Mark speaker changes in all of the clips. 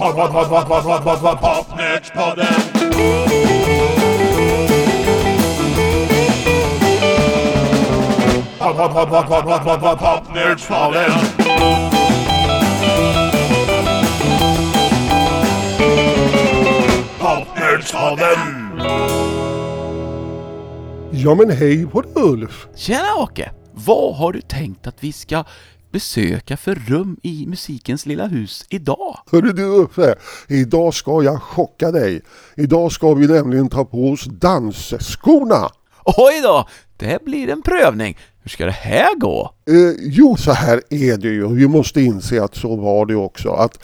Speaker 1: Pod, pod, pod, pod, pod, pod, pod, pod, Popnördspodden! Pod, pod, pod, pod, pod, pod, pod, pod, Popnördspodden! Popnördspodden!
Speaker 2: Ja men hej på Ulf!
Speaker 3: Tjena Åke! Vad har du tänkt att vi ska besöka för rum i musikens lilla hus idag?
Speaker 2: Hörru du Uffe, idag ska jag chocka dig. Idag ska vi nämligen ta på oss dansskorna.
Speaker 3: Oj då! Det blir en prövning. Hur ska det här gå?
Speaker 2: Eh, jo, så här är det ju. Vi måste inse att så var det också. Att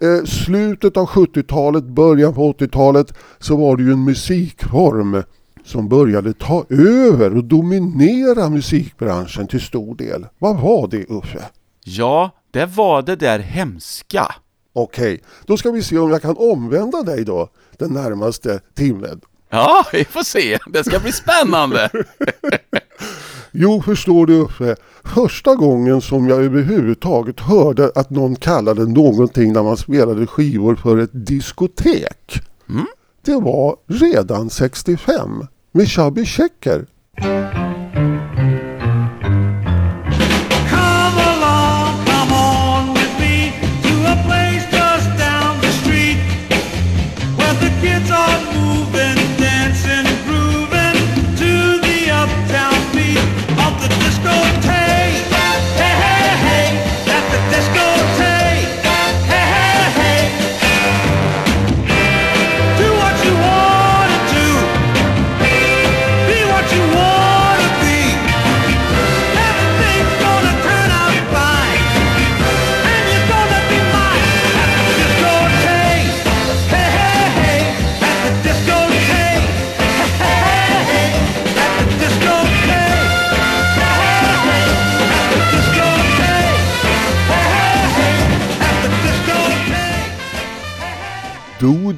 Speaker 2: eh, slutet av 70-talet, början på 80-talet så var det ju en musikform som började ta över och dominera musikbranschen till stor del. Vad var det Uffe?
Speaker 3: Ja, det var det där hemska.
Speaker 2: Okej, då ska vi se om jag kan omvända dig då den närmaste timmen.
Speaker 3: Ja, vi får se. Det ska bli spännande.
Speaker 2: Jo, förstår du Uffe. Första gången som jag överhuvudtaget hörde att någon kallade någonting när man spelade skivor för ett diskotek. Det var redan 65 Mishabi Chubby Checker.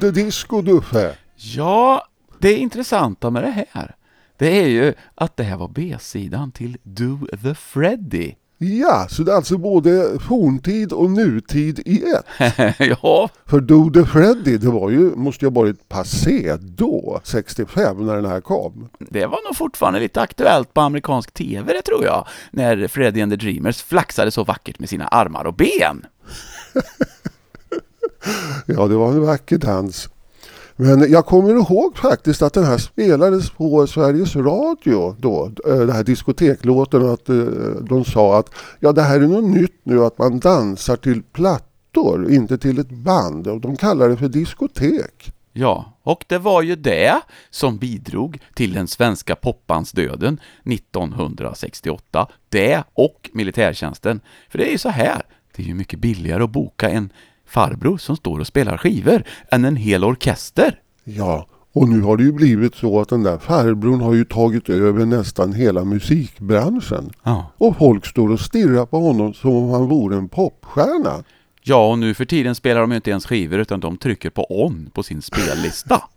Speaker 4: The
Speaker 2: disco Duffe.
Speaker 3: Ja, det intressanta med det här, det är ju att det här var B-sidan till Do the Freddy.
Speaker 2: Ja, så det är alltså både forntid och nutid i ett.
Speaker 3: ja,
Speaker 2: För Do the Freddy, det var ju, måste ju ha varit passé då, 65 när den här kom.
Speaker 3: det var nog fortfarande lite aktuellt på amerikansk TV, det tror jag, när Freddy and the Dreamers flaxade så vackert med sina armar och ben.
Speaker 2: Ja, det var en vacker dans. Men jag kommer ihåg faktiskt att den här spelades på Sveriges Radio då, eh, den här diskoteklåten, att eh, de sa att ja, det här är något nytt nu att man dansar till plattor, inte till ett band. Och de kallar det för diskotek.
Speaker 3: Ja, och det var ju det som bidrog till den svenska popbandsdöden 1968. Det och militärtjänsten. För det är ju så här, det är ju mycket billigare att boka en farbror som står och spelar skivor än en hel orkester.
Speaker 2: Ja, och nu har det ju blivit så att den där farbrorn har ju tagit över nästan hela musikbranschen.
Speaker 3: Ja.
Speaker 2: Och folk står och stirrar på honom som om han vore en popstjärna.
Speaker 3: Ja, och nu för tiden spelar de ju inte ens skivor utan de trycker på on på sin spellista.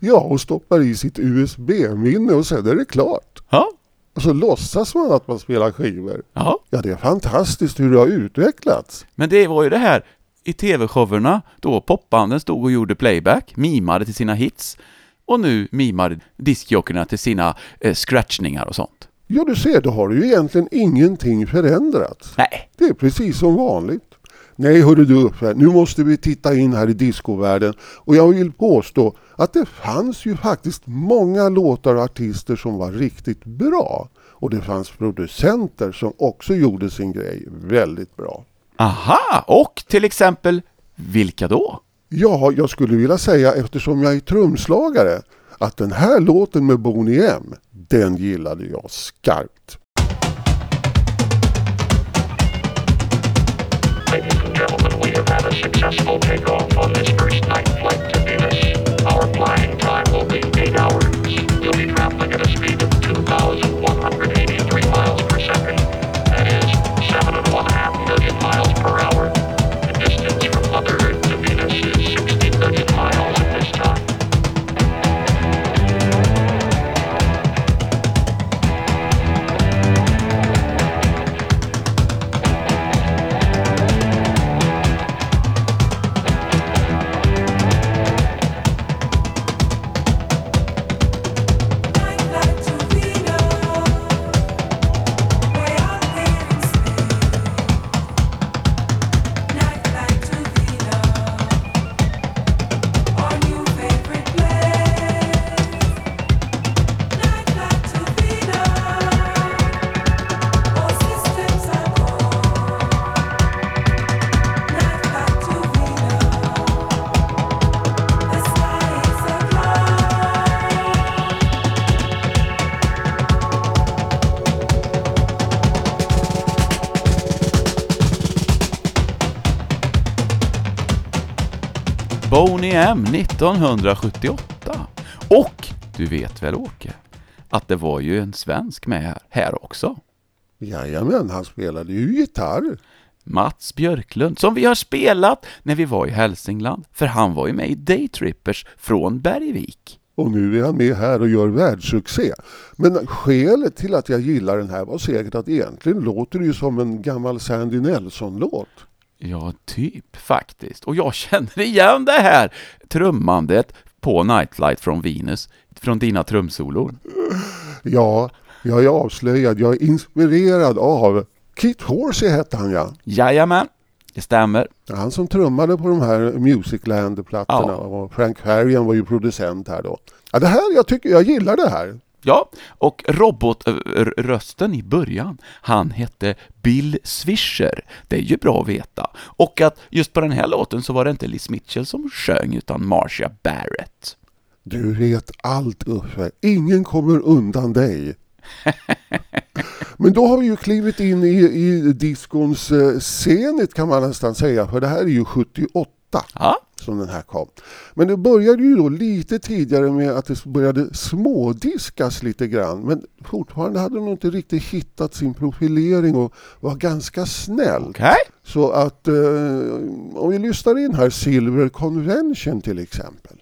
Speaker 2: Ja, och stoppar i sitt USB-minne och sen är det klart.
Speaker 3: Ja,
Speaker 2: Och så låtsas man att man spelar skivor.
Speaker 3: ja.
Speaker 2: Ja, det är fantastiskt hur det har utvecklats.
Speaker 3: Men det var ju det här i tv-showerna då popbanden stod och gjorde playback, mimade till sina hits och nu mimar diskjockerna till sina eh, scratchningar och sånt.
Speaker 2: Ja, du ser, då har ju egentligen ingenting förändrats.
Speaker 3: Nej,
Speaker 2: Det är precis som vanligt. Nej, hörru du nu måste vi titta in här i discovärlden och jag vill påstå att det fanns ju faktiskt många låtar och artister som var riktigt bra. Och det fanns producenter som också gjorde sin grej väldigt bra.
Speaker 3: Aha, och till exempel, vilka då?
Speaker 2: Ja, jag skulle vilja säga eftersom jag är trumslagare att den här låten med Boney M, den gillade jag skarpt.
Speaker 5: Ladies and gentlemen, we have had a successful takeoff on this first night flight to Venus. Our flying time will be 8 hours. We'll be traveling at a speed
Speaker 3: Boney M 1978. Och du vet väl Åke, att det var ju en svensk med här, här också.
Speaker 2: Jajamän, han spelade ju gitarr.
Speaker 3: Mats Björklund, som vi har spelat när vi var i Hälsingland, för han var ju med i Daytrippers från Bergvik.
Speaker 2: Och nu är han med här och gör världssuccé. Men skälet till att jag gillar den här var säkert att egentligen låter det ju som en gammal Sandy Nelson-låt.
Speaker 3: Ja, typ faktiskt. Och jag känner igen det här trummandet på Nightlight från Venus, från dina trumsolon.
Speaker 2: Ja, jag är avslöjad. Jag är inspirerad av Kit Horsey hette han ja.
Speaker 3: Jajamän, det stämmer.
Speaker 2: Han som trummade på de här Musicland-plattorna
Speaker 3: Ja.
Speaker 2: och Frank Farian var ju producent här då. Ja, det här, jag tycker, jag gillar det här.
Speaker 3: Ja, och robotrösten i början, han hette Bill Swisher. Det är ju bra att veta. Och att just på den här låten så var det inte Liz Mitchell som sjöng, utan Marcia Barrett.
Speaker 2: Du vet allt Uffe, ingen kommer undan dig. Men då har vi ju klivit in i, i diskons eh, scenet kan man nästan säga, för det här är ju 78
Speaker 3: Ja,
Speaker 2: som den här kom. Men det började ju då lite tidigare med att det började smådiskas lite grann, men fortfarande hade de inte riktigt hittat sin profilering och var ganska snäll.
Speaker 3: okej.
Speaker 2: Så att eh, om vi lyssnar in här, Silver Convention till exempel.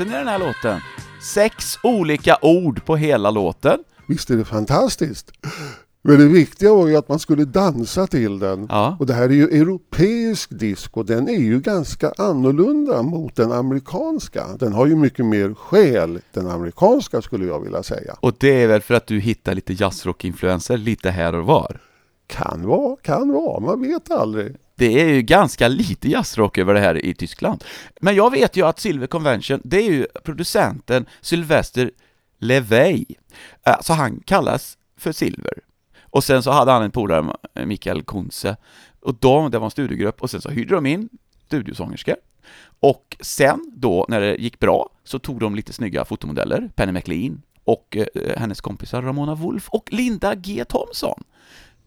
Speaker 3: Texten i den här låten. Sex olika ord på hela låten.
Speaker 2: Visst är det fantastiskt? Men det viktiga var ju att man skulle dansa till den.
Speaker 3: Ja.
Speaker 2: Och det här är ju europeisk disco. Den är ju ganska annorlunda mot den amerikanska. Den har ju mycket mer själ, den amerikanska skulle jag vilja säga.
Speaker 3: Och det är väl för att du hittar lite jazzrock-influenser lite här och var.
Speaker 2: Kan vara, kan vara, man vet aldrig.
Speaker 3: Det är ju ganska lite jazzrock över det här i Tyskland. Men jag vet ju att Silver Convention, det är ju producenten Sylvester Levey. Alltså, han kallas för Silver. Och sen så hade han en polare, Mikael Kunze, och de, det var en studiegrupp, och sen så hyrde de in studiosångerskor. Och sen då, när det gick bra, så tog de lite snygga fotomodeller, Penny McLean och eh, eh, hennes kompisar Ramona Wolf och Linda G. Thompson,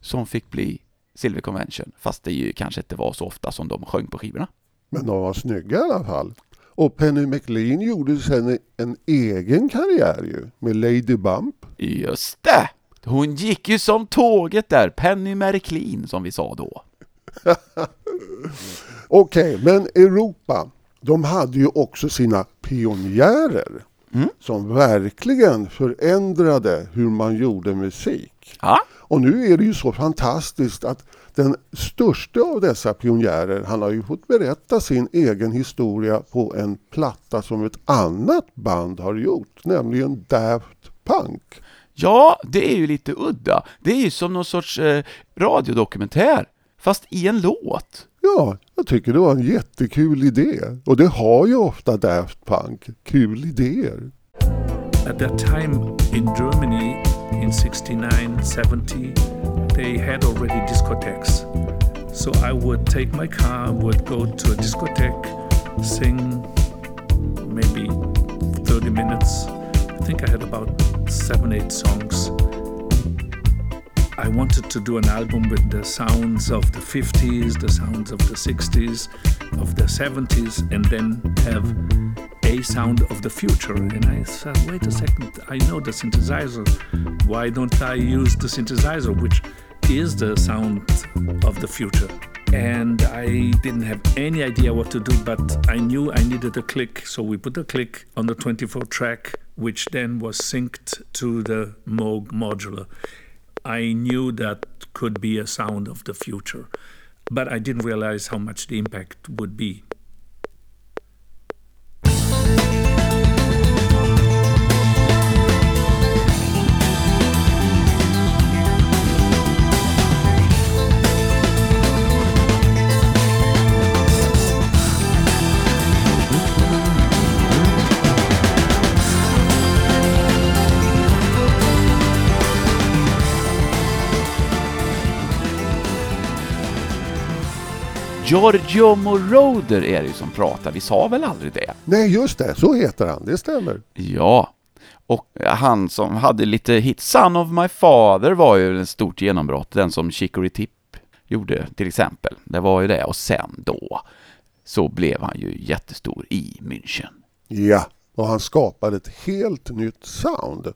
Speaker 3: som fick bli Silver Convention, fast det ju kanske inte var så ofta som de sjöng på skivorna.
Speaker 2: Men de var snygga i alla fall. Och Penny McLean gjorde sen en egen karriär ju, med Lady Bump.
Speaker 3: Just det! Hon gick ju som tåget där, Penny Märklin som vi sa då.
Speaker 2: Okej, men Europa, de hade ju också sina pionjärer
Speaker 3: Mm.
Speaker 2: som verkligen förändrade hur man gjorde musik.
Speaker 3: Ja,
Speaker 2: Och nu är det ju så fantastiskt att den största av dessa pionjärer, han har ju fått berätta sin egen historia på en platta som ett annat band har gjort, nämligen Daft Punk.
Speaker 3: ja det är ju lite udda. Det är ju som någon sorts eh, radiodokumentär, fast i en låt.
Speaker 2: Ja, jag tycker det var en jättekul idé. Och det har ju ofta Daft Punk, kul idéer.
Speaker 6: At that time in Germany, in 69, 70, they had already discotheques. So I would take my car, would go to a discotheque, sing maybe 30 minutes. I think I had about seven, eight songs. I wanted to do an album with the sounds of the 50s, the sounds of the 60s, of the 70s, and then have a sound of the future. And I said, wait a second, I know the synthesizer. Why don't I use the synthesizer, which is the sound of the future? And I didn't have any idea what to do, but I knew I needed a click. So we put a click on the 24 track, which then was synced to the Moog modular. I knew that could be a sound of the future, but I didn't realize how much the impact would be. Bye.
Speaker 3: Giorgio Moroder är det ju som pratar, vi sa väl aldrig det?
Speaker 2: Nej, just det. Så heter han. Det stämmer.
Speaker 3: Ja, och han som hade lite hit, Son of My Father var ju ett stort genombrott, den som Chicory Tip gjorde till exempel. Det var ju det, och sen då så blev han ju jättestor i München.
Speaker 2: Ja, och han skapade ett helt nytt sound.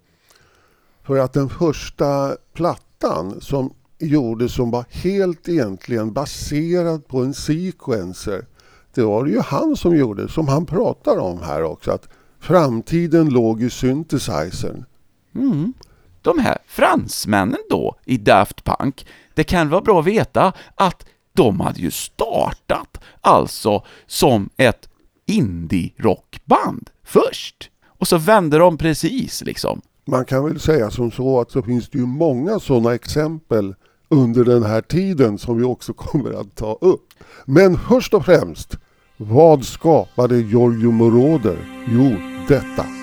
Speaker 2: För att den första plattan som gjordes som var helt egentligen baserad på en sequencer. Det var det ju han som gjorde, som han pratar om här också, att framtiden låg i synthesizern.
Speaker 3: Mm. De här fransmännen då i Daft Punk, det kan vara bra att veta att de hade ju startat alltså som ett indie-rockband först. Och så vände de precis liksom.
Speaker 2: Man kan väl säga som så att så finns det ju många sådana exempel under den här tiden som vi också kommer att ta upp. Men först och främst, vad skapade Giorgio Moroder? Jo, detta.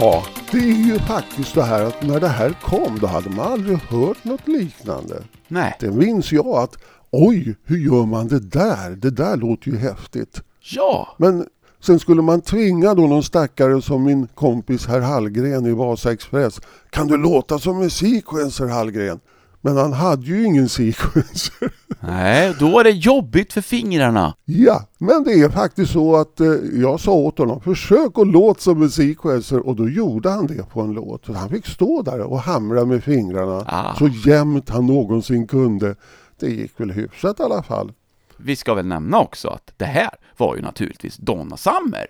Speaker 2: Ja, det är ju faktiskt så här att när det här kom då hade man aldrig hört något liknande.
Speaker 3: Nej.
Speaker 2: Det minns jag att oj, hur gör man det där? Det där låter ju häftigt.
Speaker 3: Ja,
Speaker 2: Men sen skulle man tvinga då någon stackare som min kompis herr Hallgren i Vasa Express. Kan du låta som en sequencer Hallgren? Men han hade ju ingen sequencer.
Speaker 3: nej, då är det jobbigt för fingrarna.
Speaker 2: ja, men det är faktiskt så att eh, jag sa åt honom försök att låta som en sequencer och då gjorde han det på en låt. Han fick stå där och hamra med fingrarna
Speaker 3: Ah.
Speaker 2: så jämnt han någonsin kunde. Det gick väl hyfsat i alla fall.
Speaker 3: Vi ska väl nämna också att det här var ju naturligtvis Donna Summer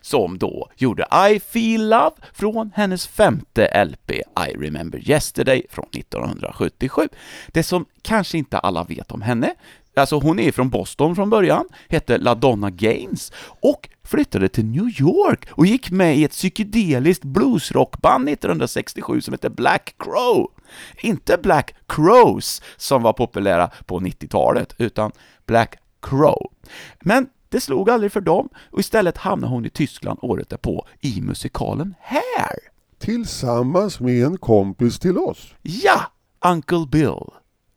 Speaker 3: som då gjorde I Feel Love från hennes femte LP I Remember Yesterday från 1977. Det som kanske inte alla vet om henne, alltså hon är från Boston från början, hette LaDonna Gaines och flyttade till New York och gick med i ett psykedeliskt bluesrockband 1967 som hette Black Crow. Inte Black Crows som var populära på 90-talet, utan Black Crow. Men det slog aldrig för dem och istället hamnade hon i Tyskland året därpå i musikalen Hair.
Speaker 2: Tillsammans med en kompis till oss.
Speaker 3: Ja, Uncle Bill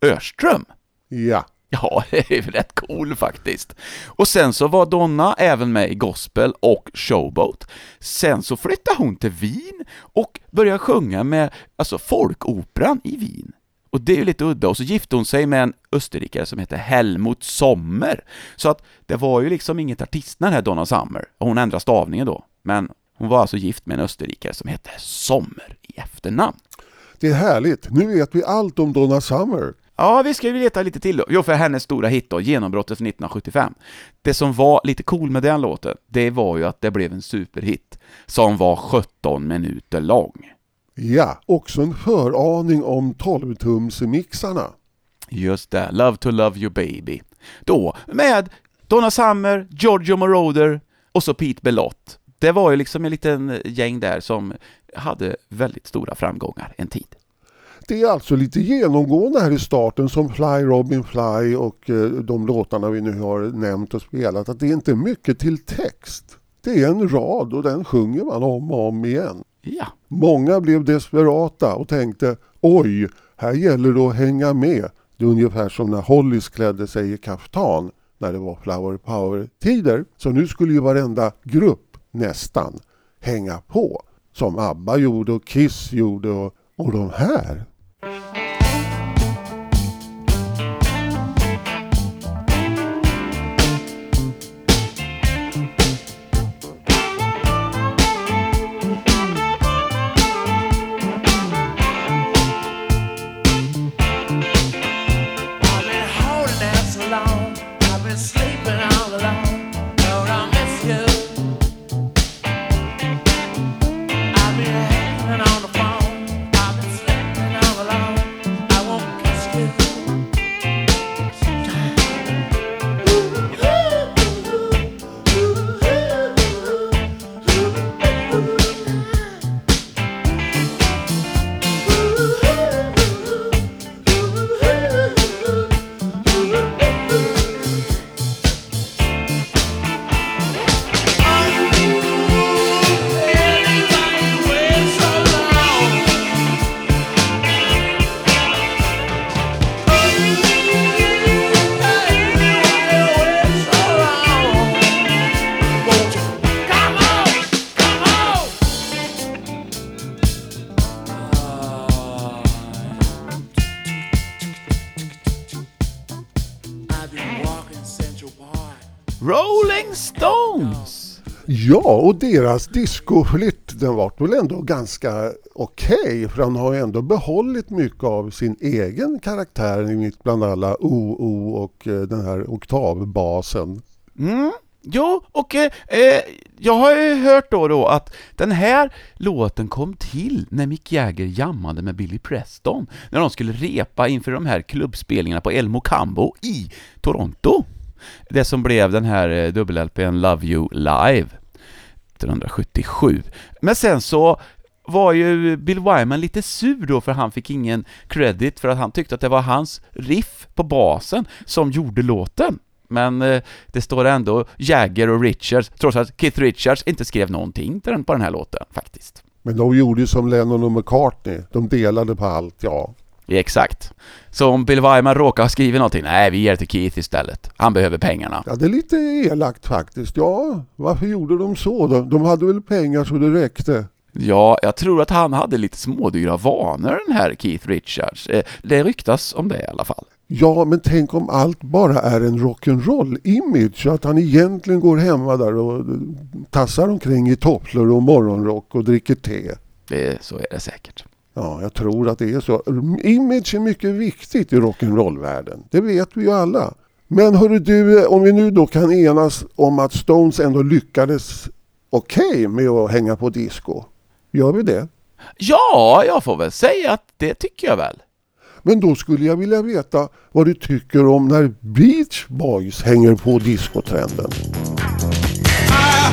Speaker 3: Örström.
Speaker 2: Ja.
Speaker 3: Ja, det är rätt cool faktiskt. Och sen så var Donna även med i Gospel och Showboat. Sen så flyttade hon till Wien och började sjunga med alltså folkoperan i Wien. Och det är ju lite udda. Och så gifte hon sig med en österrikare som heter Helmut Sommer. Så att det var ju liksom inget artistnamn här, Donna Summer. Och hon ändrade stavningen då. Men hon var alltså gift med en österrikare som hette Sommer i efternamn.
Speaker 2: Det är härligt. Nu vet vi allt om Donna Summer.
Speaker 3: Ja, vi ska ju leta lite till då. Jo, för hennes stora hit då, genombrottet från 1975. Det som var lite cool med den låten, det var ju att det blev en superhit som var 17 minuter lång.
Speaker 2: Ja, också en föraning om 12-tumsmixarna.
Speaker 3: Just det, Love to Love You Baby. Då med Donna Summer, Giorgio Moroder och så Pete Belott. Det var ju liksom en liten gäng där som hade väldigt stora framgångar en tid.
Speaker 2: Det är alltså lite genomgående här i starten som Fly Robin Fly och eh, de låtarna vi nu har nämnt och spelat att det inte är mycket till text. Det är en rad och den sjunger man om och om igen.
Speaker 3: Ja,
Speaker 2: Många blev desperata och tänkte oj, här gäller det att hänga med. Det är ungefär som när Hollis klädde sig i kaftan när det var Flower Power-tider. Så nu skulle ju varenda grupp nästan hänga på. Som ABBA gjorde och Kiss gjorde och, och de här. Deras discoflytt den var väl ändå ganska okej för han har ju ändå behållit mycket av sin egen karaktär mitt bland alla OO och eh, den här oktavbasen.
Speaker 3: Mm. Jo, och eh, eh, jag har ju hört då, då att den här låten kom till när Mick Jagger jammade med Billy Preston när de skulle repa inför de här klubbspelningarna på Elmo Cambo i Toronto. Det som blev den här eh, dubbel-LPn Love You Live 1977. Men sen så var ju Bill Wyman lite sur då för han fick ingen credit för att han tyckte att det var hans riff på basen som gjorde låten. Men eh, det står ändå Jagger och Richards, trots att Keith Richards inte skrev någonting till den på den här låten faktiskt.
Speaker 2: Men de gjorde ju som Lennon och McCartney. De delade på allt, ja.
Speaker 3: Exakt. Så om Bill Wyman råkar ha skrivit någonting, nej vi ger det till Keith istället. Han behöver pengarna.
Speaker 2: Ja, det är lite elakt faktiskt. Ja, varför gjorde de så då? De hade väl pengar så det räckte.
Speaker 3: Ja, jag tror att han hade lite smådyra vanor den här Keith Richards. Eh, Det ryktas om det i alla fall.
Speaker 2: Ja, men tänk om allt bara är en rock'n'roll-image. Så att han egentligen går hemma där och tassar omkring i tofflor och morgonrock och dricker te.
Speaker 3: Det, så är det säkert.
Speaker 2: Ja, jag tror att det är så. Image är mycket viktigt i rock'n'roll-världen. Det vet vi ju alla. Men hörru du, om vi nu då kan enas om att Stones ändå lyckades okej med att hänga på disco. Gör vi det?
Speaker 3: Ja, jag får väl säga att det tycker jag väl.
Speaker 2: Men då skulle jag vilja veta vad du tycker om när Beach Boys hänger på discotrenden.
Speaker 4: My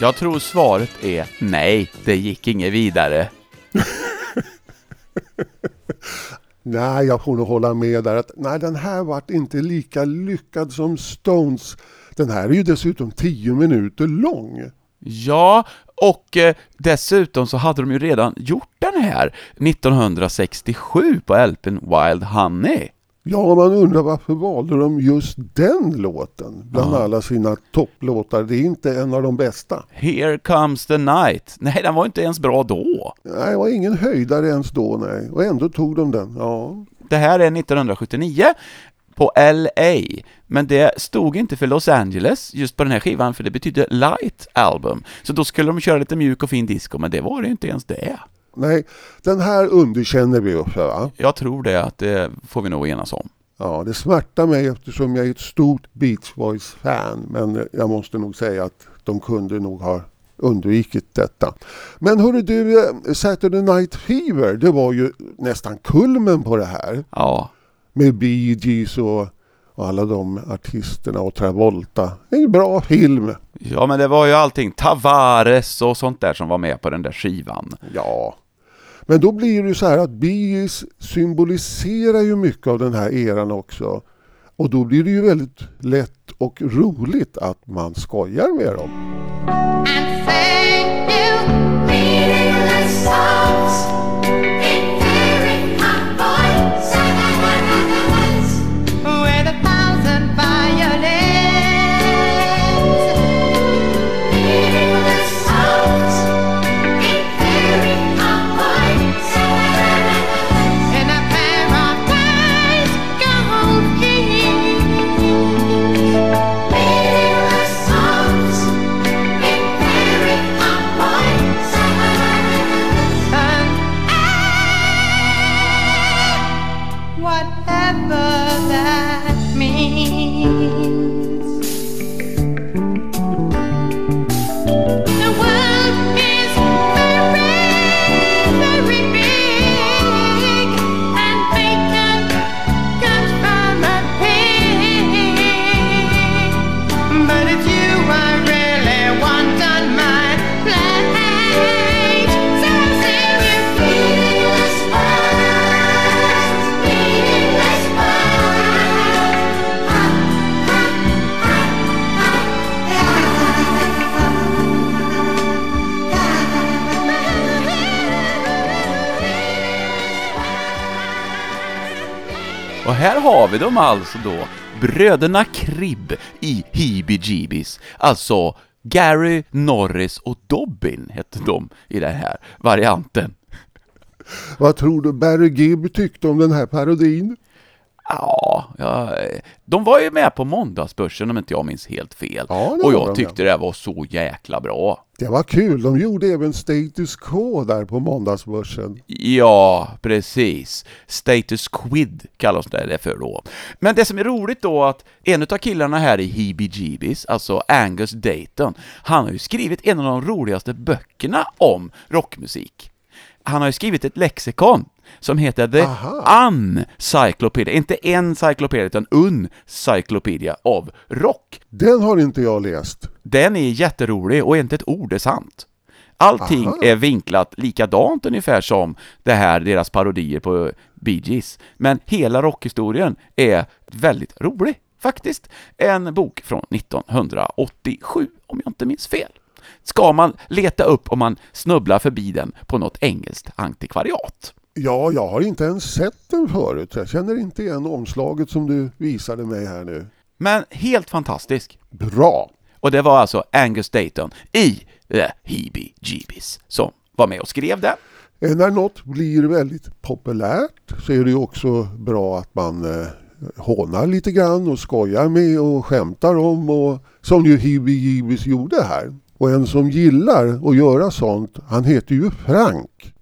Speaker 3: Jag tror svaret är nej, det gick inget vidare.
Speaker 2: Nej, jag får nog hålla med där. Att, nej, den här vart inte lika lyckad som Stones. Den här är ju dessutom 10 minuter lång.
Speaker 3: Ja, och eh, dessutom så hade de ju redan gjort den här 1967 på LPn Wild Honey.
Speaker 2: Ja, man undrar varför valde de just den låten bland alla sina topplåtar. Det är inte en av de bästa.
Speaker 3: Here comes the night. Nej, den var inte ens bra då.
Speaker 2: Nej, det var ingen höjdare ens då, nej. Och ändå tog de den. Ja,
Speaker 3: Det här är 1979 på LA, men det stod inte för Los Angeles just på den här skivan, för det betyder Light Album. Så då skulle de köra lite mjuk och fin disco, men det var det inte ens det.
Speaker 2: Nej, den här underkänner vi upp, va?
Speaker 3: Jag tror det, att det får vi nog enas om.
Speaker 2: Ja, det smärtar mig eftersom jag är ett stort Beach Boys-fan. Men jag måste nog säga att de kunde nog ha undvikit detta. Men hörru du, eh, Saturday Night Fever, det var ju nästan kulmen på det här.
Speaker 3: Ja,
Speaker 2: Med Bee Gees och, och alla de artisterna och Travolta. En bra film.
Speaker 3: ja men det var ju allting, Tavares och sånt där som var med på den där skivan.
Speaker 2: Ja. Men då blir det ju så här att Bee symboliserar ju mycket av den här eran också. Och då blir det ju väldigt lätt och roligt att man skojar med dem.
Speaker 7: and thank you meaningless songs
Speaker 3: här har dem alltså då, bröderna Kribb i Heebie Jeebies, alltså Gary, Norris och Dobbin hette de i den här varianten.
Speaker 2: Vad tror du Barry Gibb tyckte om den här parodin?
Speaker 3: Ja, ja, de var ju med på måndagsbörsen om inte jag minns helt fel.
Speaker 2: Ja,
Speaker 3: och jag
Speaker 2: de,
Speaker 3: tyckte det var så jäkla bra.
Speaker 2: Det var kul. De gjorde även Status Quo där på måndagsbörsen.
Speaker 3: Ja, precis. Status Quid kallas det för då. Men det som är roligt då att en av killarna här i Heebie Jeebies, alltså Angus Dayton, han har ju skrivit en av de roligaste böckerna om rockmusik. Han har ju skrivit ett lexikon som heter The. Uncyclopedia, inte en cyclopedia utan Uncyclopedia av rock.
Speaker 2: Den har inte jag läst.
Speaker 3: Den är jätterolig och inte ett ord är sant. Allting
Speaker 2: Aha.
Speaker 3: är vinklat likadant ungefär som det här, deras parodier på Bee Gees. Men hela rockhistorien är väldigt rolig, faktiskt. En bok från 1987, om jag inte minns fel. Ska man leta upp om man snubblar förbi den på något engelskt antikvariat.
Speaker 2: Ja, jag har inte ens sett den förut. Jag känner inte igen omslaget som du visade mig här nu.
Speaker 3: Men helt fantastisk.
Speaker 2: Bra!
Speaker 3: Och det var alltså Angus Dayton i The Heebie Jeebies som var med och skrev den.
Speaker 2: Eh, När något blir väldigt populärt så är det ju också bra att man eh, hånar lite grann och skojar med och skämtar om och som ju Hibby Jibis gjorde här. Och en som gillar att göra sånt, han heter ju Frank.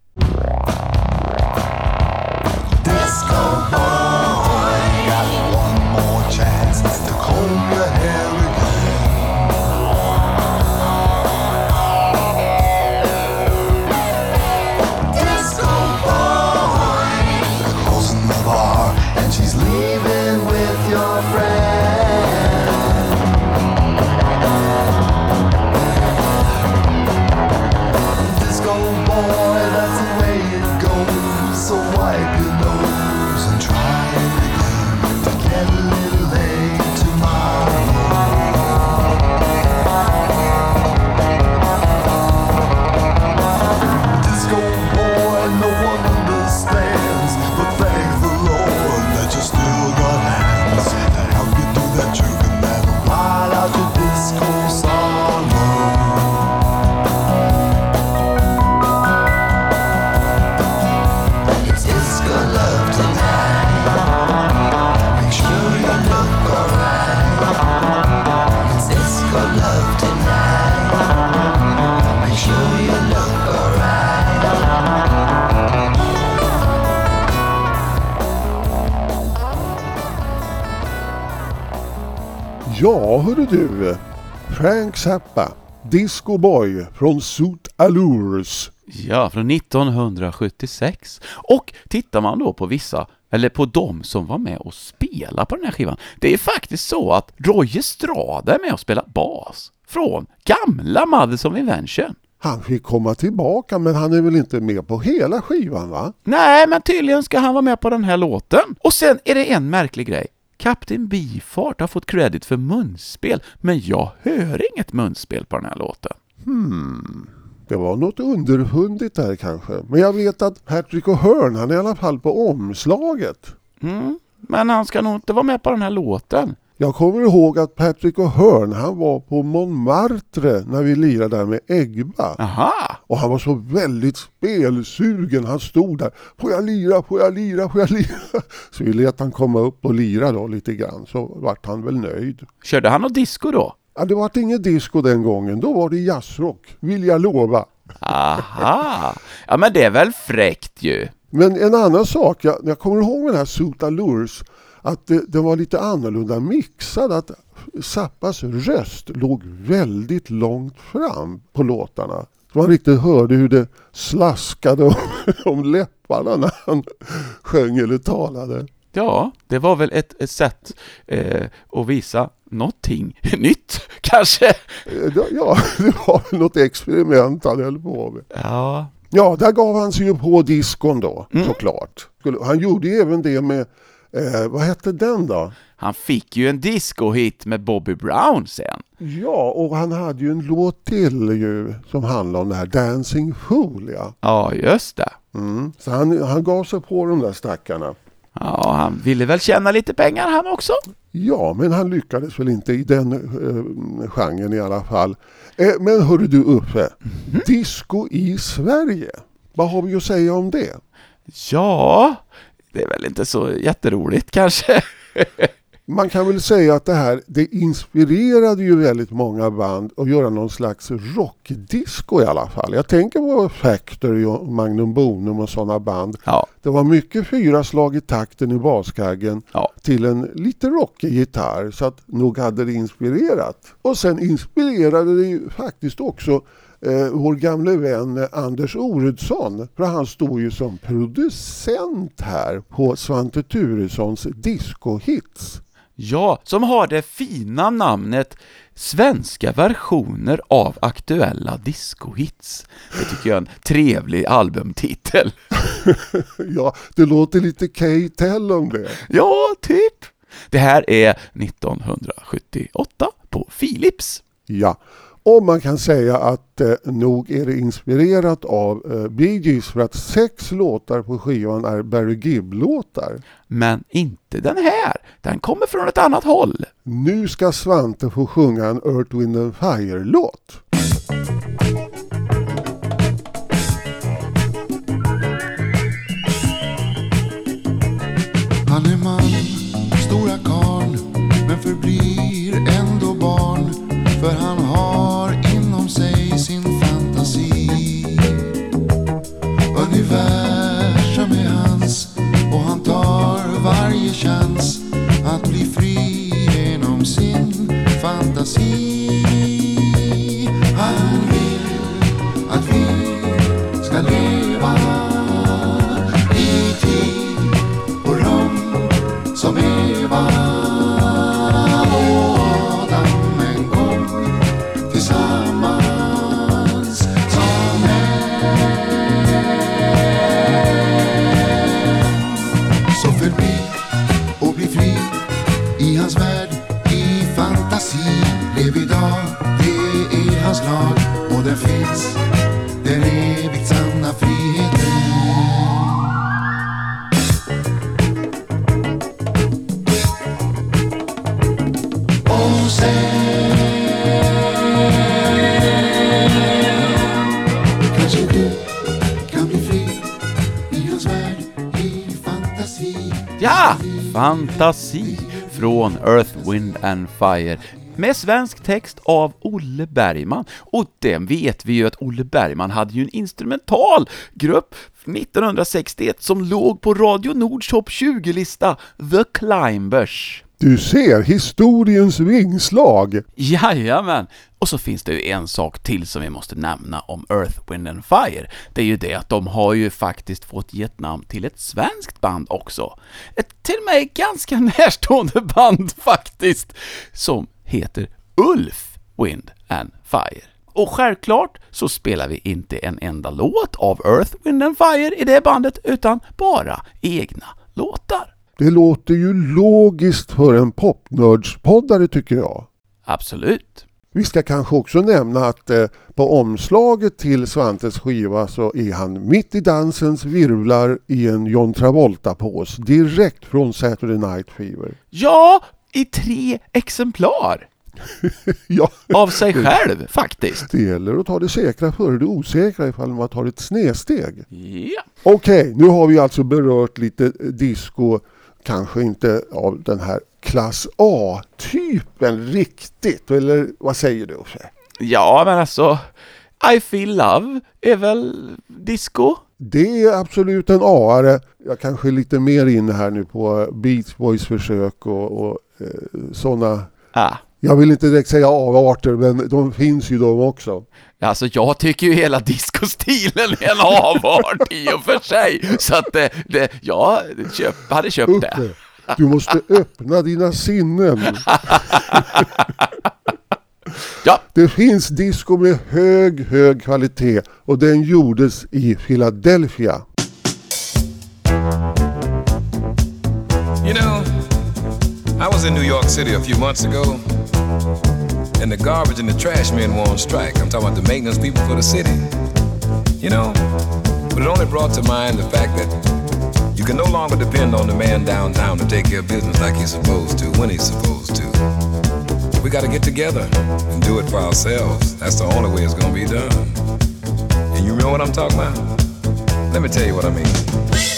Speaker 2: Hörru du. Frank Zappa, Disco Boy från Suit Allures.
Speaker 3: Ja, från 1976. Och tittar man då på vissa, eller på de som var med och spelade på den här skivan, det är faktiskt så att Roy Estrada är med och spelar bas från gamla Mothers of Invention.
Speaker 2: Han fick komma tillbaka men han är väl inte med på hela skivan va?
Speaker 3: Nej, men tydligen ska han vara med på den här låten. Och sen är det en märklig grej. Kapten Bifart har fått credit för munspel, men jag hör inget munspel på den här låten.
Speaker 2: Det var något underfundigt där kanske. Men jag vet att Patrick O'Hearn, han är i alla fall på omslaget.
Speaker 3: Mm. Men han ska nog inte vara med på den här låten.
Speaker 2: Jag kommer ihåg att Patrick O'Hearn, han var på Montmartre när vi lirade där med Egba.
Speaker 3: Aha!
Speaker 2: Och han var så väldigt spelsugen. Han stod där. Får jag lira, får jag lira, får jag lira? Så vi lät han komma upp och lira då lite grann. Så vart han väl nöjd.
Speaker 3: Körde han något disco då?
Speaker 2: Ja, det var inget disco den gången. Då var det jazzrock, vill jag lova.
Speaker 3: Aha! Ja, men det är väl fräckt ju.
Speaker 2: Men en annan sak, jag, jag kommer ihåg den här Suit Allures, att det, den var lite annorlunda mixad. Att Zappas röst låg väldigt långt fram på låtarna. Man riktigt hörde hur det slaskade om, om läpparna när han sjöng eller talade.
Speaker 3: Ja, det var väl ett, ett sätt eh, att visa någonting nytt, kanske.
Speaker 2: Eh, Ja, det var väl något experiment han höll på med.
Speaker 3: Ja,
Speaker 2: Ja, där gav han sig ju på diskon då,
Speaker 3: Mm.
Speaker 2: såklart. Han gjorde ju även det med, eh, vad hette den då?
Speaker 3: han fick ju en disco-hit med Bobby Brown sen.
Speaker 2: Ja, och han hade ju en låt till ju som handlade om det här Dancing Fool, ja.
Speaker 3: Ja, just det.
Speaker 2: Mm. Så han, han gav sig på de där stackarna.
Speaker 3: Ja, han ville väl tjäna lite pengar han också.
Speaker 2: Ja, men han lyckades väl inte i den eh, genren i alla fall. Eh, men hörru du Uffe, disco i Sverige. Vad har vi att säga om det?
Speaker 3: Ja, det är väl inte så jätteroligt kanske.
Speaker 2: Man kan väl säga att det här, det inspirerade ju väldigt många band att göra någon slags rockdisco i alla fall. Jag tänker på Factory och Magnum Bonum och sådana band.
Speaker 3: Ja,
Speaker 2: Det var mycket fyra slag i takten i baskaggen
Speaker 3: ja.
Speaker 2: till en lite rockig gitarr så att nog hade det inspirerat. Och sen inspirerade det ju faktiskt också eh, vår gamle vän Anders Oredsson. För han står ju som producent här på Svante Turessons disco-hits.
Speaker 3: Ja, som har det fina namnet Svenska versioner av aktuella discohits. Det tycker jag är en trevlig albumtitel.
Speaker 2: Ja, det låter lite K-Tell om det.
Speaker 3: Ja, typ. Det här är 1978 på Philips.
Speaker 2: Ja, och man kan säga att eh, nog är det inspirerat av eh, Bee Gees för att sex låtar på skivan är Barry Gibb-låtar.
Speaker 3: Men inte den här. Den kommer från ett annat håll.
Speaker 2: Nu ska Svante få sjunga en Earth, Wind and Fire-låt.
Speaker 8: Han är man, stora karl men förblir ändå barn för han har inom sig sin fantasi. Universum är hans och han tar varje chans att bli fri genom sin fantasi. Han Fantasi
Speaker 3: från Earth, Wind and Fire med svensk text av Olle Bergman. Och det vet vi ju att Olle Bergman hade ju en instrumental grupp 1961 som låg på Radio Nords topp 20-lista, The Climbers.
Speaker 2: Du ser historiens vingslag.
Speaker 3: Jajamän! Och så finns det ju en sak till som vi måste nämna om Earth, Wind and Fire. Det är ju det att de har ju faktiskt fått ge ett namn till ett svenskt band också. Ett till mig ganska närstående band faktiskt, som heter Ulf, Wind and Fire. Och självklart så spelar vi inte en enda låt av Earth, Wind and Fire i det bandet, utan bara egna låtar.
Speaker 2: Det låter ju logiskt för en popnördspoddare tycker jag.
Speaker 3: Absolut.
Speaker 2: Vi ska kanske också nämna att eh, på omslaget till Svantes skiva så är han mitt i dansens virvlar i en John Travolta-pås direkt från Saturday Night Fever.
Speaker 3: Ja, i tre exemplar
Speaker 2: Ja,
Speaker 3: av sig själv faktiskt.
Speaker 2: det gäller att ta det säkra före det osäkra ifall man tar ett snedsteg.
Speaker 3: Ja.
Speaker 2: Okej, nu har vi alltså berört lite disco, kanske inte av den här klass A-typen riktigt, eller vad säger du Uffe?
Speaker 3: Ja, men alltså, I feel love är väl disco?
Speaker 2: Det är absolut en A-are. Jag kanske är lite mer inne här nu på Beach Boys försök och, och eh, sådana.
Speaker 3: Ah.
Speaker 2: Jag vill inte direkt säga avarter, men de finns ju de också.
Speaker 3: Alltså jag tycker ju hela discostilen är en avart i och för sig, så att det, det jag köp, hade köpt det.
Speaker 2: Uffe, du måste öppna dina sinnen.
Speaker 3: Ja,
Speaker 2: Det finns disco med hög, hög kvalitet och den gjordes i Philadelphia.
Speaker 9: You know, I was in New York City a few months ago, and the garbage and the trash men were on strike. I'm talking about the maintenance people for the city. You know, but it only brought to mind the fact that you can no longer depend on the man downtown to take care of business like he's supposed to, when he's supposed to. We gotta get together and do it for ourselves. That's the only way it's gonna be done. And you know what I'm talking about? Let me tell you what I mean.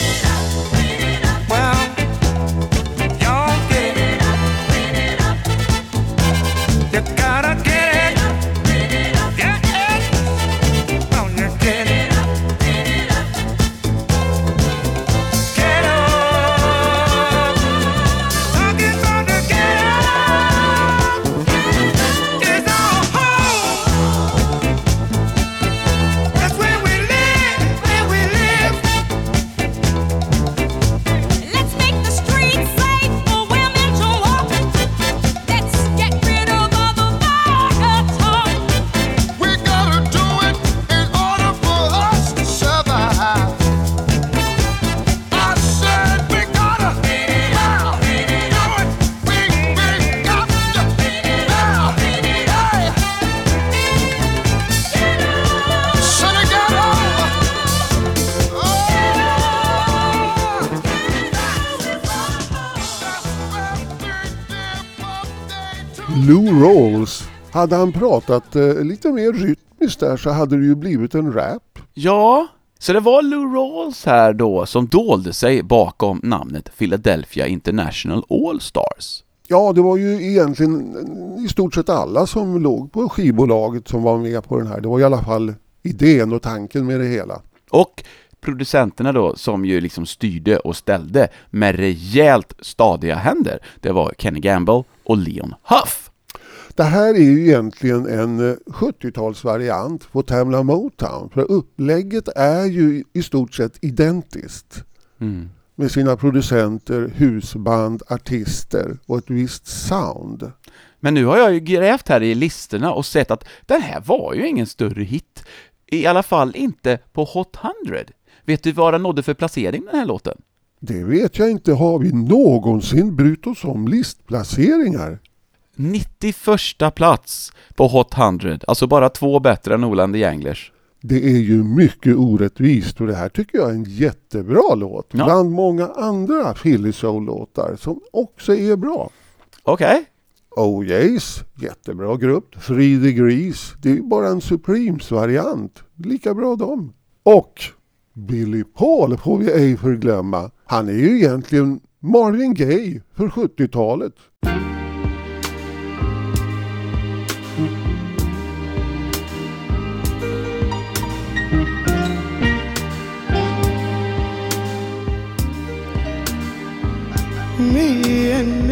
Speaker 2: Lou Rawls. Hade han pratat eh, lite mer rytmiskt där så hade det ju blivit en rap.
Speaker 3: ja. Så det var Lou Rawls här då som dolde sig bakom namnet Philadelphia International All Stars.
Speaker 2: Ja, det var ju egentligen i stort sett alla som låg på skivbolaget som var med på den här. Det var i alla fall idén och tanken med det hela.
Speaker 3: Och producenterna då, som ju liksom styrde och ställde med rejält stadiga händer, det var Kenny Gamble och Leon Huff.
Speaker 2: Det här är ju egentligen en eh, 70-talsvariant på Tamla Motown. För upplägget är ju i stort sett identiskt. Med sina producenter, husband, artister och ett visst sound.
Speaker 3: Men nu har jag ju grävt här i listorna och sett att den här var ju ingen större hit. I alla fall inte på Hot 100. Vet du vad den nådde för placering den här låten?
Speaker 2: Det vet jag inte. Har vi någonsin brytt oss om listplaceringar?
Speaker 3: 91 plats på Hot 100, alltså bara två bättre än Oland the Janglers.
Speaker 2: Det är ju mycket orättvist och det här tycker jag är en jättebra låt.
Speaker 3: Ja.
Speaker 2: Bland många andra Philly Soul-låtar som också är bra.
Speaker 3: Okej.
Speaker 2: OJ's, jättebra grupp. Three Degrees, det är bara en Supremes-variant. Lika bra de. Och Billy Paul får vi ej förglömma. Han är ju egentligen Marvin Gaye för 70-talet.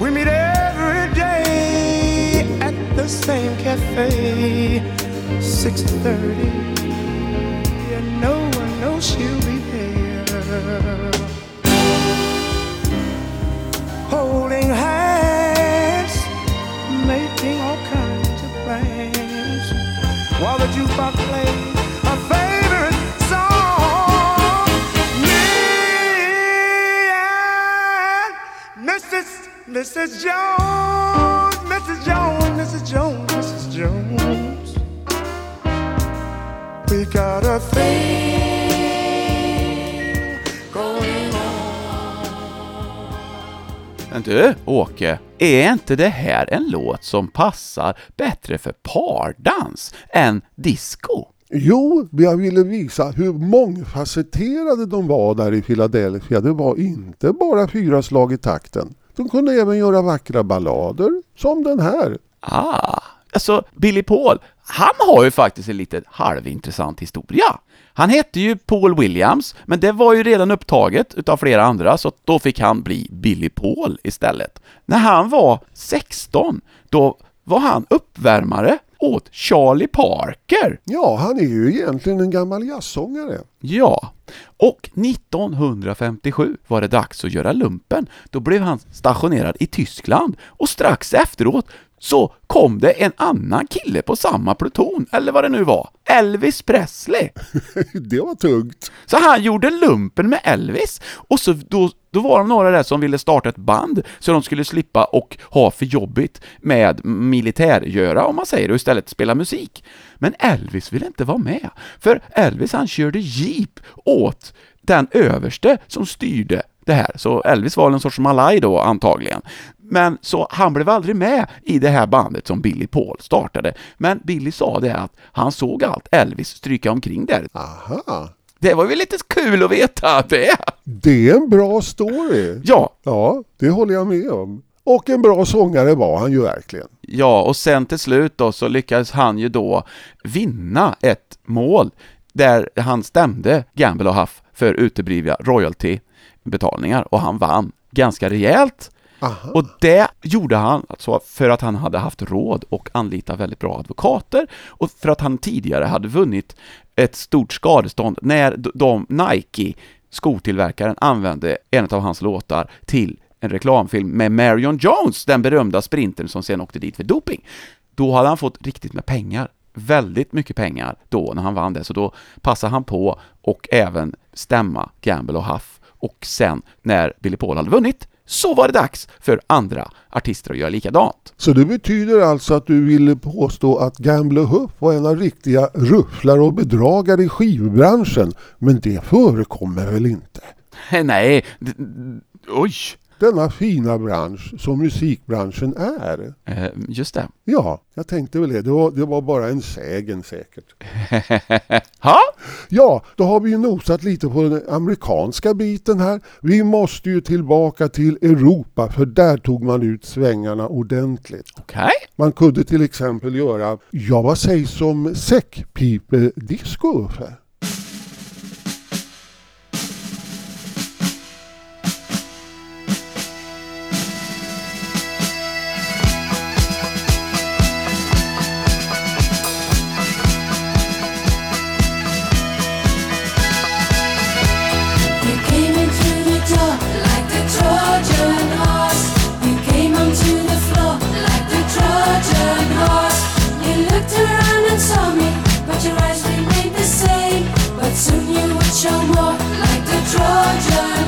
Speaker 10: We meet every day at the same cafe, 6:30, and no one knows she'll be there. Holding hands, making all kinds of plans, while the jukebox plays Mrs. Jones, Mrs. Jones, Mrs. Jones, Mrs. Jones. We got a thing going
Speaker 3: Men du, Åke, är inte det här en låt som passar bättre för pardans än disco?
Speaker 2: Jo, jag ville visa hur mångfacetterade de var där i Philadelphia. Det var inte bara fyra slag i takten. De kunde även göra vackra ballader, som den här.
Speaker 3: Ah, alltså Billy Paul, han har ju faktiskt en lite halvintressant historia. Han hette ju Paul Williams, men det var ju redan upptaget utav flera andra, så då fick han bli Billy Paul istället. När han var 16, då var han uppvärmare åt Charlie Parker.
Speaker 2: Ja, han är ju egentligen en gammal jazzsångare.
Speaker 3: Ja, och 1957 var det dags att göra lumpen. Då blev han stationerad i Tyskland och strax efteråt så kom det en annan kille på samma pluton, eller vad det nu var. Elvis Presley.
Speaker 2: det var tungt.
Speaker 3: Så han gjorde lumpen med Elvis, och så då, då var de några där som ville starta ett band, så de skulle slippa och ha för jobbigt med militärgöra, om man säger det, och istället spela musik. Men Elvis ville inte vara med, för Elvis han körde jeep åt den överste som styrde det här, så Elvis var en sorts malaj då antagligen. Men så han blev aldrig med i det här bandet som Billy Paul startade. Men Billy sa det att han såg allt Elvis stryka omkring där.
Speaker 2: Aha.
Speaker 3: Det var ju lite kul att veta det.
Speaker 2: Det är en bra story.
Speaker 3: Ja.
Speaker 2: Ja, det håller jag med om. Och en bra sångare var han ju verkligen.
Speaker 3: Ja, och sen till slut då så lyckades han ju då vinna ett mål där han stämde Gamble och Huff för uteblivna royaltybetalningar och han vann ganska rejält.
Speaker 2: Aha.
Speaker 3: Och det gjorde han alltså för att han hade haft råd och anlita väldigt bra advokater och för att han tidigare hade vunnit ett stort skadestånd när de Nike, skotillverkaren, använde en av hans låtar till en reklamfilm med Marion Jones, den berömda sprintern som sen åkte dit för doping. Då hade han fått riktigt med pengar, väldigt mycket pengar då när han vann det, så då passade han på och även stämma Gamble och Huff och sen när Billy Paul hade vunnit så var det dags för andra artister att göra likadant.
Speaker 2: Så det betyder alltså att du ville påstå att Gamble Huff var en av riktiga rufflare och bedragare i skivbranschen. Men det förekommer väl inte?
Speaker 3: Nej, oj,
Speaker 2: Denna fina bransch som musikbranschen är.
Speaker 3: eh, just det.
Speaker 2: Ja, jag tänkte väl det. Det var, det var bara en sägen säkert.
Speaker 3: ha?
Speaker 2: Ja, då har vi ju nosat lite på den amerikanska biten här. Vi måste ju tillbaka till Europa för där tog man ut svängarna ordentligt.
Speaker 3: Okej.
Speaker 2: Man kunde till exempel göra, ja vad sägs om säckpipedisco Uffe?
Speaker 11: 沙漠，like。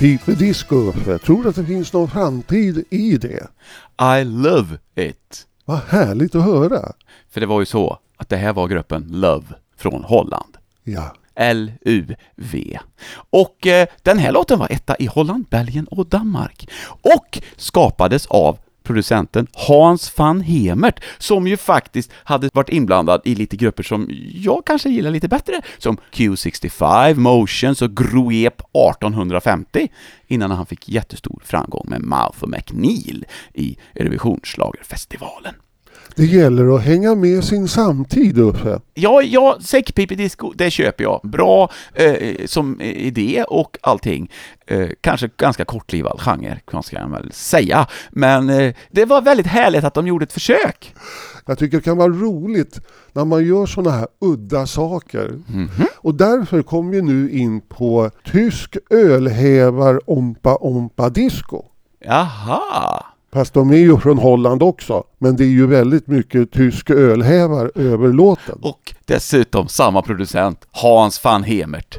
Speaker 2: Säckpipedisco Uffe. Tror att det finns någon framtid i det?
Speaker 3: I love it.
Speaker 2: Vad härligt att höra.
Speaker 3: För det var ju så att det här var gruppen Love från Holland.
Speaker 2: Ja.
Speaker 3: L-U-V. Och eh, den här låten var etta i Holland, Belgien och Danmark. Och skapades av producenten Hans van Hemert, som ju faktiskt hade varit inblandad i lite grupper som jag kanske gillar lite bättre, som Q65, Motions och Groep 1850, innan han fick jättestor framgång med Mouth och McNeil i Eurovisionsschlagerfestivalen.
Speaker 2: Det gäller att hänga med sin samtid Uffe.
Speaker 3: Ja, ja, säckpipedisco, det köper jag. Bra eh, som idé och allting. Eh, kanske ganska kortlivad genre, kan man väl säga. Men eh, det var väldigt härligt att de gjorde ett försök.
Speaker 2: Jag tycker det kan vara roligt när man gör sådana här udda saker. Och därför kommer vi nu in på tysk ölhävar ompa ompa disco.
Speaker 3: Jaha!
Speaker 2: Fast de är ju från Holland också. Men det är ju väldigt mycket tysk ölhävar över låten.
Speaker 3: Och dessutom samma producent, Hans van Hemert.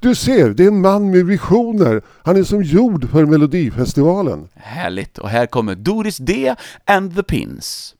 Speaker 2: Du ser, det är en man med visioner. Han är som gjord för Melodifestivalen.
Speaker 3: Härligt. Och här kommer Doris D and the Pins.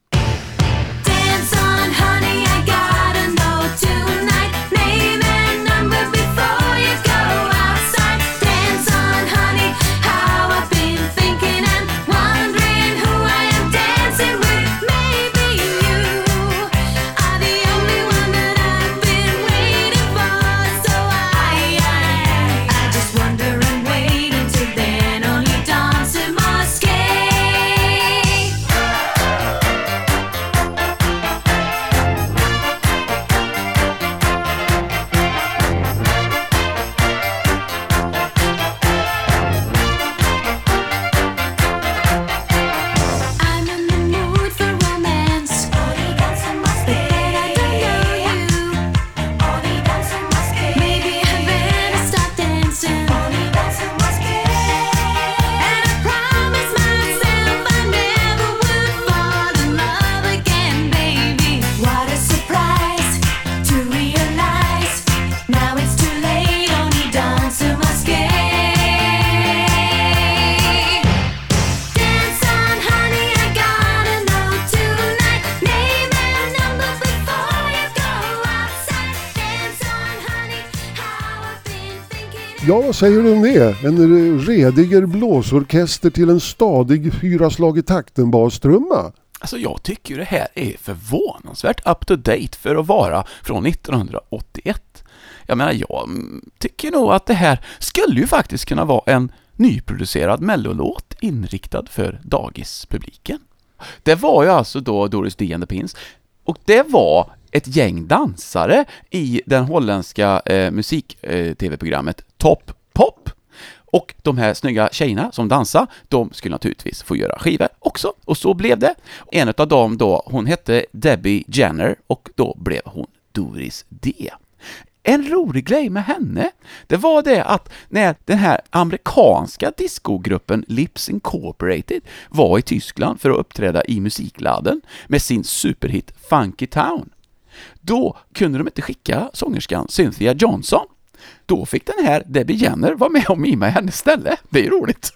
Speaker 2: Ja, vad säger du om det? En rediger blåsorkester till en stadig fyra slag i takten bastrumma.
Speaker 3: Alltså jag tycker det här är förvånansvärt up to date för att vara från 1981. Jag menar, jag mm, tycker nog att det här skulle ju faktiskt kunna vara en nyproducerad mellolåt inriktad för dagispubliken. Det var ju alltså då Doris D and the Pins, och det var ett gäng dansare i den holländska eh, musik-tv-programmet eh, Top Pop. Och de här snygga tjejerna som dansar, de skulle naturligtvis få göra skivor också. Och så blev det. En av dem då, hon hette Debbie Jenner och då blev hon Doris D. En rolig grej med henne, det var det att när den här amerikanska discogruppen Lips Incorporated var i Tyskland för att uppträda i musikladen med sin superhit Funky Town, då kunde de inte skicka sångerskan Cynthia Johnson. Då fick den här Debbie Jenner vara med och mima i hennes ställe. Det är ju roligt.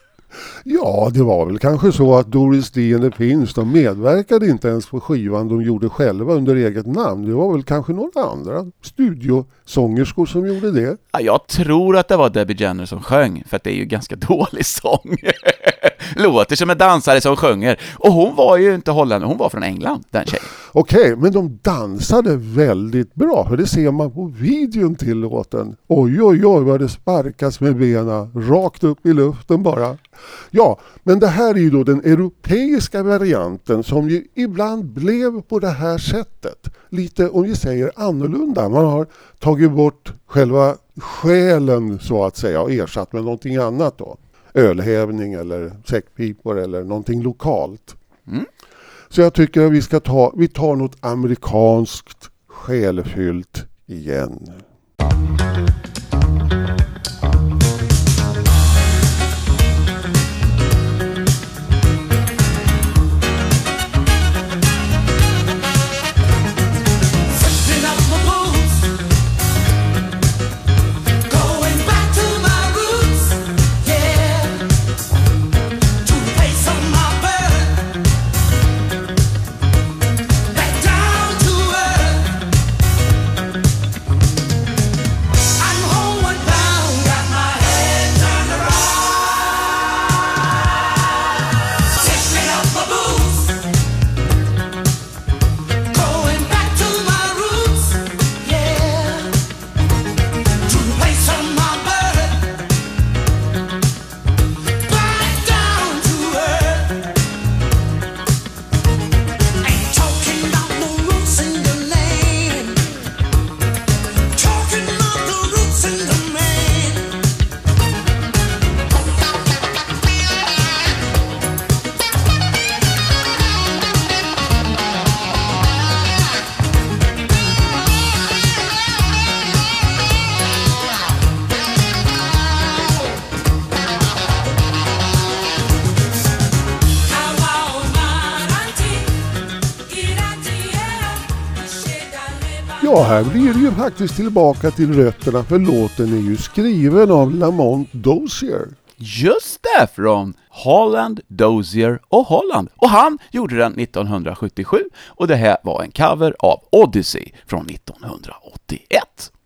Speaker 2: Ja, det var väl kanske så att Doris D and the Pins, de medverkade inte ens på skivan de gjorde själva under eget namn. Det var väl kanske några andra studiosångerskor som gjorde det.
Speaker 3: Ja, jag tror att det var Debbie Jenner som sjöng, för att det är ju ganska dålig sång. Låter som en dansare som sjunger. Och hon var ju inte holländare, hon var från England, den tjejen.
Speaker 2: Okej, men de dansade väldigt bra, för det ser man på videon till låten. Oj, oj, oj vad det sparkas med benen, rakt upp i luften bara. Ja, men det här är ju då den europeiska varianten som ju ibland blev på det här sättet. Lite, om vi säger annorlunda. Man har tagit bort själva själen så att säga och ersatt med någonting annat då. Ölhävning eller säckpipor eller någonting lokalt. Så jag tycker att vi ska ta, vi tar något amerikanskt själfyllt igen. Faktiskt tillbaka till rötterna för låten är ju skriven av Lamont Dozier.
Speaker 3: Just det, från Holland, Dozier och Holland. Och han gjorde den 1977 och det här var en cover av Odyssey från 1981.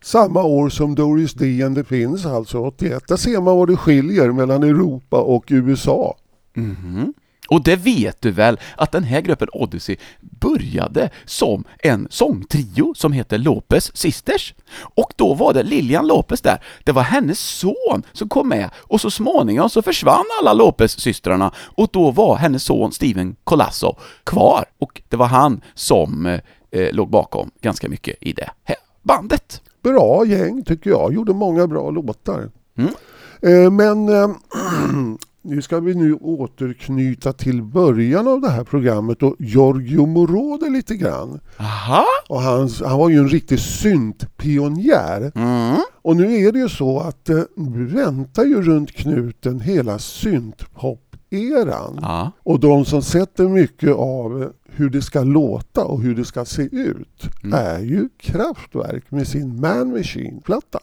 Speaker 2: Samma år som Doris Day and the Pins, alltså 81. Där ser man vad det skiljer mellan Europa och USA.
Speaker 3: Mhm. Och det vet du väl att den här gruppen Odyssey började som en sångtrio som heter Lopez Sisters. Och då var det Lilian Lopez där, det var hennes son som kom med och så småningom så försvann alla Lopez-systrarna och då var hennes son Steven Colasso kvar och det var han som eh, låg bakom ganska mycket i det här bandet.
Speaker 2: Bra gäng tycker jag, gjorde många bra låtar.
Speaker 3: Mm.
Speaker 2: Eh, Men eh, nu ska vi nu återknyta till början av det här programmet och Giorgio Moroder lite grann.
Speaker 3: Aha.
Speaker 2: Och han, han var ju en riktig syntpionjär.
Speaker 3: Mm.
Speaker 2: Och nu är det ju så att eh, väntar ju runt knuten hela syntpop-eran.
Speaker 3: Ja.
Speaker 2: Och de som sätter mycket av eh, hur det ska låta och hur det ska se ut
Speaker 3: Mm.
Speaker 2: är ju Kraftwerk med sin Man Machine-platta.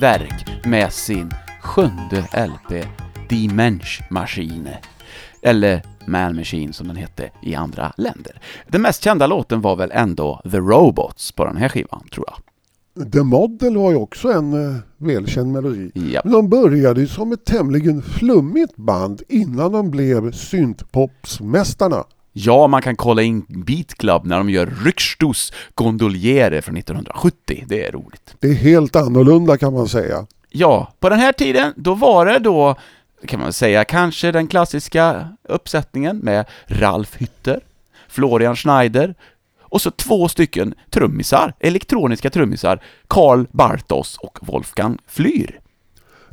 Speaker 3: Kraftwerk med sin sjunde LP, Die Mensch-Maschine. Eller Man Machine som den hette i andra länder. Den mest kända låten var väl ändå The Robots på den här skivan, tror jag.
Speaker 2: The Model var ju också en eh, välkänd melodi.
Speaker 3: Ja.
Speaker 2: Men de började ju som ett tämligen flummigt band innan de blev syntpopsmästarna.
Speaker 3: Ja, man kan kolla in Beat Club när de gör Rückstoß Gondoliere från 1970. Det är roligt.
Speaker 2: Det är helt annorlunda kan man säga.
Speaker 3: Ja, på den här tiden, då var det då, kan man säga, kanske den klassiska uppsättningen med Ralf Hütter, Florian Schneider och så två stycken trummisar, elektroniska trummisar, Karl Bartos och Wolfgang Flyr.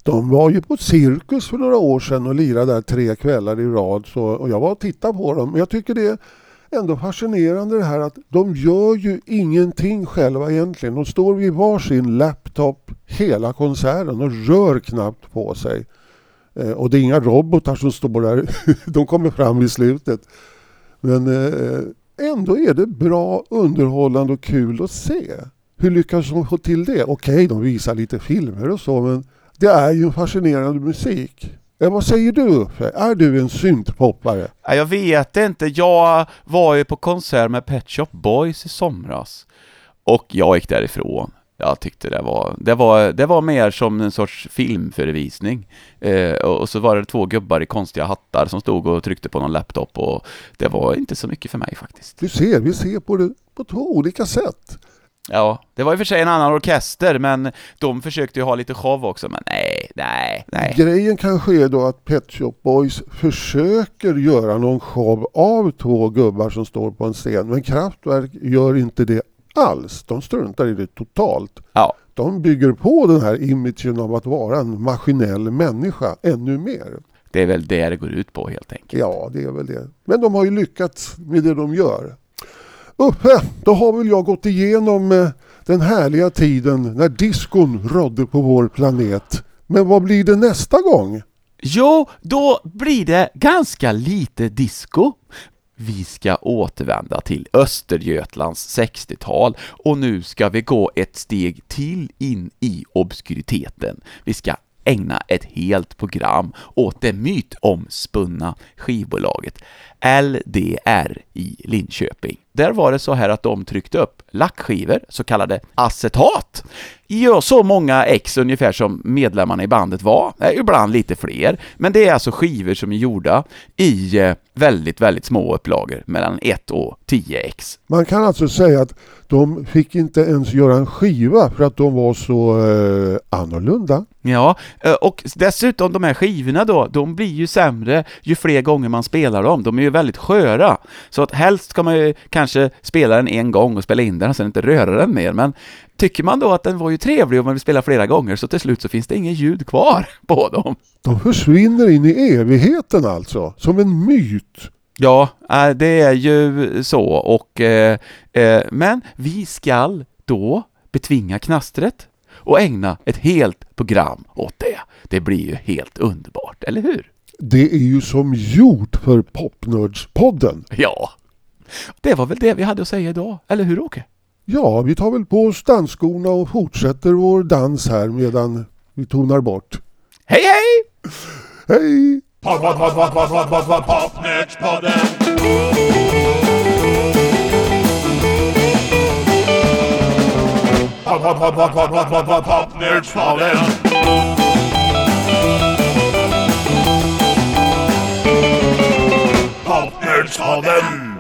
Speaker 2: De var ju på Cirkus för några år sedan och lirade där tre kvällar i rad. Så, och jag var och tittade på dem. Men jag tycker det är ändå fascinerande det här att de gör ju ingenting själva egentligen. De står vid varsin laptop hela konserten och rör knappt på sig. Eh, och det är inga robotar som står där. de kommer fram i slutet. Men eh, ändå är det bra, underhållande och kul att se. Hur lyckas de få till det? Okej, de visar lite filmer och så, men det är ju fascinerande musik. Vad säger du Uffe? Är du en syntpoppare?
Speaker 3: Ja, Jag vet inte, jag var ju på konsert med Pet Shop Boys i somras och jag gick därifrån. Jag tyckte det var, det var, det var mer som en sorts filmförevisning. Eh, och så var det två gubbar i konstiga hattar som stod och tryckte på någon laptop och det var inte så mycket för mig faktiskt.
Speaker 2: Du ser, vi ser på det på två olika sätt.
Speaker 3: Ja, det var i och för sig en annan orkester, men de försökte ju ha lite show också, men nej, nej, nej.
Speaker 2: Grejen kanske är då att Pet Shop Boys försöker göra någon show av två gubbar som står på en scen. Men Kraftwerk gör inte det alls. De struntar i det totalt.
Speaker 3: Ja.
Speaker 2: De bygger på den här imagen av att vara en maskinell människa ännu mer.
Speaker 3: Det är väl det det går ut på helt enkelt.
Speaker 2: Ja, det är väl det. Men de har ju lyckats med det de gör. Uppe, då har väl jag gått igenom eh, den härliga tiden när diskon rådde på vår planet. Men vad blir det nästa gång?
Speaker 3: Jo, då blir det ganska lite disco. Vi ska återvända till Östergötlands 60-tal och nu ska vi gå ett steg till in i obskuriteten. Vi ska ägna ett helt program åt det mytomspunna skivbolaget LDR i Linköping. Där var det så här att de tryckte upp lackskivor, så kallade acetat. Ja, så många ex ungefär som medlemmarna i bandet var, Eh, ibland lite fler. Men det är alltså skivor som är gjorda i eh, väldigt, väldigt små upplagor, mellan 1 och 10 ex.
Speaker 2: Man kan alltså säga att de fick inte ens göra en skiva för att de var så eh, annorlunda.
Speaker 3: Ja, eh, och dessutom de här skivorna då, de blir ju sämre ju fler gånger man spelar dem. De är ju väldigt sköra. Så att helst ska man ju kanske spela den en gång och spela in den och sen inte röra den mer. Men tycker man då att den var ju trevlig och man vill spela flera gånger så till slut så finns det ingen ljud kvar på dem.
Speaker 2: De försvinner in i evigheten alltså, som en myt.
Speaker 3: Ja, eh, det är ju så och eh, eh, men vi skall då betvinga knastret och ägna ett helt program åt det. Det blir ju helt underbart, eller hur?
Speaker 2: Det är ju som gjort för Popnördspodden.
Speaker 3: Ja. Det var väl det vi hade att säga idag, eller hur Åke?
Speaker 2: Ja, vi tar väl på oss dansskorna och fortsätter vår dans här medan vi tonar bort.
Speaker 3: Hej hej!
Speaker 2: Hej!
Speaker 1: Pod, pod, pod, pod, pod, pod, pod, pod, Popnördspodden. Pod, pod, pod, pod, pod, pod, pod, pod, Popnördspodden. Popnördspodden.